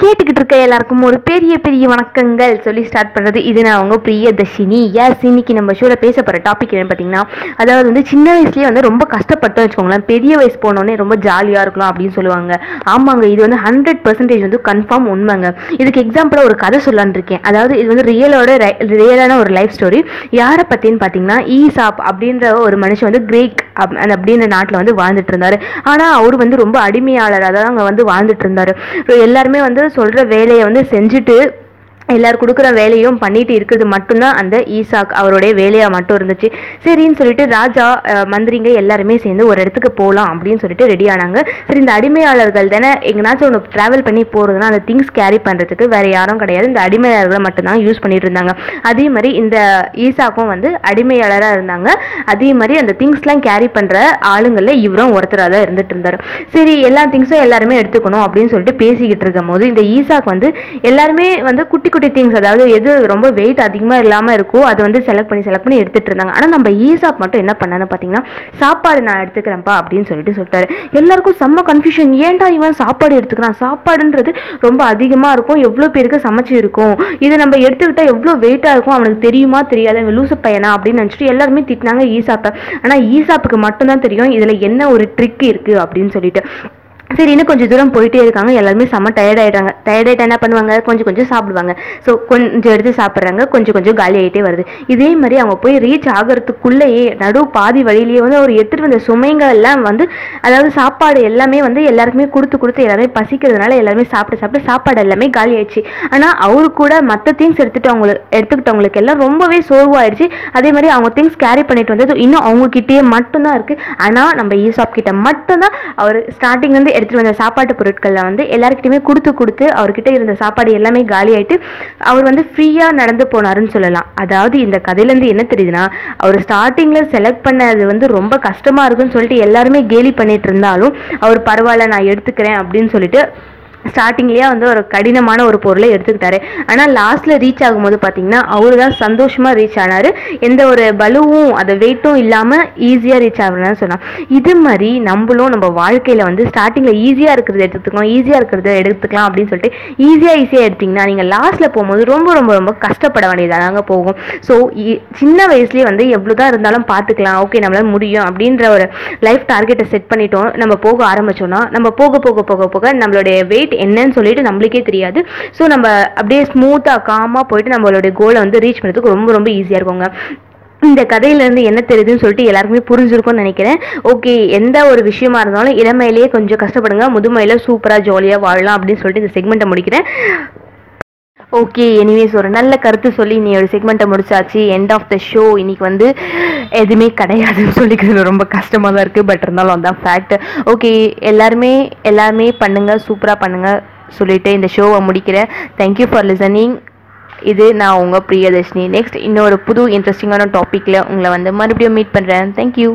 கேட்டுக்கிட்டு இருக்க எல்லாருக்கும் ஒரு பெரிய பெரிய வணக்கங்கள் சொல்லி ஸ்டார்ட் பண்ணுறது இது நான் அவங்க பிரியதர்ஷினி எஸ் இன்னைக்கு நம்ம ஷோவில் பேச போகிற டாபிக் என்னன்னு பார்த்தீங்கன்னா அதாவது வந்து சின்ன வயசுலேயே வந்து ரொம்ப கஷ்டப்பட்டோம் வச்சுக்கோங்களேன். பெரிய வயசு போனோடனே ரொம்ப ஜாலியாக இருக்கலாம் அப்படின்னு சொல்லுவாங்க. ஆமாங்க இது வந்து ஹண்ட்ரட் பர்சன்டேஜ் வந்து கன்ஃபார்ம் உண்மைங்க. இதுக்கு எக்ஸாம்பிளாக ஒரு கதை சொல்லான் இருக்கேன். அதாவது இது வந்து ரியலோட ரியலான ஒரு லைஃப் ஸ்டோரி யாரை பற்றின்னு பார்த்தீங்கன்னா ஈசாப் அப்படின்ற ஒரு மனுஷன் வந்து கிரேக் அப் அந்த அப்படின்ற நாட்டில் வந்து வாழ்ந்துட்டு இருந்தார். ஆனால் அவர் வந்து ரொம்ப அடிமையாளராக தான் அங்கே வந்து வாழ்ந்துட்டு இருந்தார். எல்லாருமே வந்து சொல்கிற வேலையை வந்து செஞ்சுட்டு எல்லாரும் கொடுக்குற வேலையும் பண்ணிட்டு இருக்கிறது மட்டும்தான் அந்த ஈசாக் அவருடைய வேலையாக மட்டும் இருந்துச்சு. சரின்னு சொல்லிட்டு ராஜா மந்திரிங்க எல்லாருமே சேர்ந்து ஒரு இடத்துக்கு போகலாம் அப்படின்னு சொல்லிட்டு ரெடி ஆனாங்க. சரி இந்த அடிமையாளர்கள் தானே எங்கேனாச்சும் ஒன்று ட்ராவல் பண்ணி போகிறதுனா அந்த திங்ஸ் கேரி பண்ணுறதுக்கு வேறு யாரும் கிடையாது. இந்த அடிமையாளர்களை மட்டும்தான் யூஸ் பண்ணிட்டு இருந்தாங்க. அதே மாதிரி இந்த ஈசாக்கும் வந்து அடிமையாளராக இருந்தாங்க. அதே மாதிரி அந்த திங்ஸ்லாம் கேரி பண்ணுற ஆளுங்களில் இவரும் ஒருத்தராக தான் இருந்துட்டு இருந்தார். சரி எல்லா திங்ஸும் எல்லாருமே எடுத்துக்கணும் அப்படின்னு சொல்லிட்டு பேசிக்கிட்டு இருக்கும் போது இந்த ஈசாக் வந்து எல்லாருமே வந்து குட்டி குட்டி திங்ஸ் அதாவது எது ரொம்ப வெயிட் அதிகமாக இல்லாமல் இருக்கோ அதை வந்து செலக்ட் பண்ணி செலக்ட் பண்ணி எடுத்துகிட்டு இருந்தாங்க. ஆனால் நம்ம ஈசாக் மட்டும் என்ன பண்ணான்னு பார்த்தீங்கன்னா சாப்பாடு நான் எடுத்துக்கிறேன்ப்பா அப்படின்னு சொல்லிட்டு சொல்லிட்டாரு. எல்லாருக்கும் செம்ம கன்ஃபியூஷன் ஏன்டா இவன் சாப்பாடு எடுத்துக்கிறான்? சாப்பாடுன்றது ரொம்ப அதிகமாக இருக்கும். எவ்வளோ பேருக்கு சமைச்சு இருக்கும்? இதை நம்ம எடுத்துக்கிட்டால் எவ்வளோ வெயிட்டாக இருக்கும்? அவனுக்கு தெரியுமா தெரியாத. இவன் லூசு பையனா அப்படின்னு நினச்சிட்டு எல்லாருமே திட்டினாங்க ஈசாப்பை. ஆனால் ஈசாப்புக்கு மட்டும்தான் தெரியும் இதில் என்ன ஒரு ட்ரிக் இருக்குது அப்படின்னு சொல்லிட்டு. சரி இன்னும் கொஞ்சம் தூரம் போயிட்டே இருக்காங்க. எல்லாருமே செம்ம டயர்ட் ஆயிட்டாங்க டயர்ட் ஆயிட்டா என்ன பண்ணுவாங்க? கொஞ்சம் கொஞ்சம் சாப்பிடுவாங்க. ஸோ கொஞ்சம் எடுத்து சாப்பிட்றாங்க. கொஞ்சம் கொஞ்சம் காலி ஆகிட்டே வருது. இதே மாதிரி அவங்க போய் ரீச் ஆகிறதுக்குள்ளேயே நடு பாதி வழியிலேயே வந்து அவர் எடுத்துகிட்டு வந்த சுமைங்க எல்லாம் வந்து அதாவது சாப்பாடு எல்லாமே வந்து எல்லாருக்குமே கொடுத்து கொடுத்து எல்லாருமே பசிக்கிறதுனால எல்லாருமே சாப்பிட்டு சாப்பிட்டு சாப்பாடு எல்லாமே காலி ஆயிடுச்சு. ஆனால் அவரு கூட மற்ற திங்ஸ் எடுத்துகிட்டு அவங்களுக்கு எடுத்துக்கிட்டவங்களுக்கு எல்லாம் ரொம்பவே சோர்வாயிடுச்சு. அதே மாதிரி அவங்க திங்ஸ் கேரி பண்ணிட்டு வந்தது இன்னும் அவங்க கிட்டேயே மட்டும்தான் இருக்குது ஆனால் நம்ம ஈசாப் கிட்ட மட்டும்தான் அவர் ஸ்டார்டிங் வந்து எடுத்துட்டு வந்த சாப்பாட்டு பொருட்களில் வந்து எல்லாருக்கிட்டையுமே கொடுத்து கொடுத்து அவர்கிட்ட இருந்த சாப்பாடு எல்லாமே காலி ஆயிட்டு அவர் வந்து ஃப்ரீயா நடந்து போனாருன்னு சொல்லலாம். அதாவது இந்த கதையிலேருந்து என்ன தெரியுதுன்னா அவர் ஸ்டார்டிங்ல செலக்ட் பண்ணது வந்து ரொம்ப கஷ்டமா இருக்குன்னு சொல்லிட்டு எல்லாருமே கேலி பண்ணிட்டு இருந்தாலும் அவர் பரவாயில்ல நான் எடுத்துக்கிறேன் அப்படின்னு சொல்லிட்டு ஸ்டார்டிங்லேயே வந்து ஒரு கடினமான ஒரு பொருளை எடுத்துக்கிட்டாரு. ஆனால் லாஸ்ட்டில் ரீச் ஆகும்போது பார்த்தீங்கன்னா அவரு தான் சந்தோஷமாக ரீச் ஆனார். எந்த ஒரு பலுவும் அது வெயிட்டும் இல்லாமல் ஈஸியாக ரீச் ஆகணும்னு சொன்னான். இது மாதிரி நம்மளும் நம்ம வாழ்க்கையில் வந்து ஸ்டார்டிங்கில் ஈஸியாக இருக்கிறத எடுத்துக்கலாம் ஈஸியாக இருக்கிறத எடுத்துக்கலாம் அப்படின்னு சொல்லிட்டு ஈஸியாக ஈஸியாக எடுத்திங்கன்னா நீங்கள் லாஸ்ட்டில் போகும்போது ரொம்ப ரொம்ப ரொம்ப கஷ்டப்பட வேண்டியதாக போகும். ஸோ சின்ன வயசுலேயே வந்து எவ்வளோ தான் இருந்தாலும் பார்த்துக்கலாம் ஓகே நம்மளால முடியும் அப்படின்ற ஒரு லைஃப் டார்கெட்டை செட் பண்ணிட்டோம். நம்ம போக ஆரம்பிச்சோம்னா நம்ம போக போக போக போக நம்மளுடைய வெயிட் என்னன்னு சொல்லிட்டு நம்மளுக்கே தெரியாது. ஸோ நம்ம அப்படியே ஸ்மூத்தாக காமாக போயிட்டு நம்மளுடைய கோலை வந்து ரீச் பண்ணுறதுக்கு ரொம்ப ரொம்ப ஈஸியாக இருக்குங்க. இந்த கதையிலேருந்து என்ன தெரியுதுன்னு சொல்லிட்டு எல்லாருக்குமே புரிஞ்சிருக்கும்னு நினைக்கிறேன். ஓகே எந்த ஒரு விஷயமா இருந்தாலும் இளமையிலேயே கொஞ்சம் கஷ்டப்படுங்க. முதுமையில சூப்பராக ஜாலியாக வாழலாம் அப்படின்னு சொல்லிட்டு இந்த செக்மெண்ட்டை முடிக்கிறேன். ஓகே எனிவேஸ் ஒரு நல்ல கருத்து சொல்லி நீ ஒரு செக்மெண்ட்டை முடிச்சாச்சு. எண்ட் ஆஃப் த ஷோ இன்னைக்கு வந்து எதுவுமே கிடையாதுன்னு சொல்லிக்கிறது ரொம்ப கஷ்டமாக தான் இருக்குது பட் இருந்தாலும் அதான் ஃபேக்ட் ஓகே எல்லாருமே எல்லாருமே பண்ணுங்கள் சூப்பராக பண்ணுங்கள் சொல்லிட்டு இந்த ஷோவை முடிக்கிறேன். தேங்க்யூ ஃபார் லிசனிங் இது நான் உங்கள் பிரியதர்ஷினி. நெக்ஸ்ட் இன்னொரு புது இன்ட்ரெஸ்டிங்கான டாப்பிக்கில் உங்களை வந்து மறுபடியும் மீட் பண்ணுறேன் தேங்க்யூ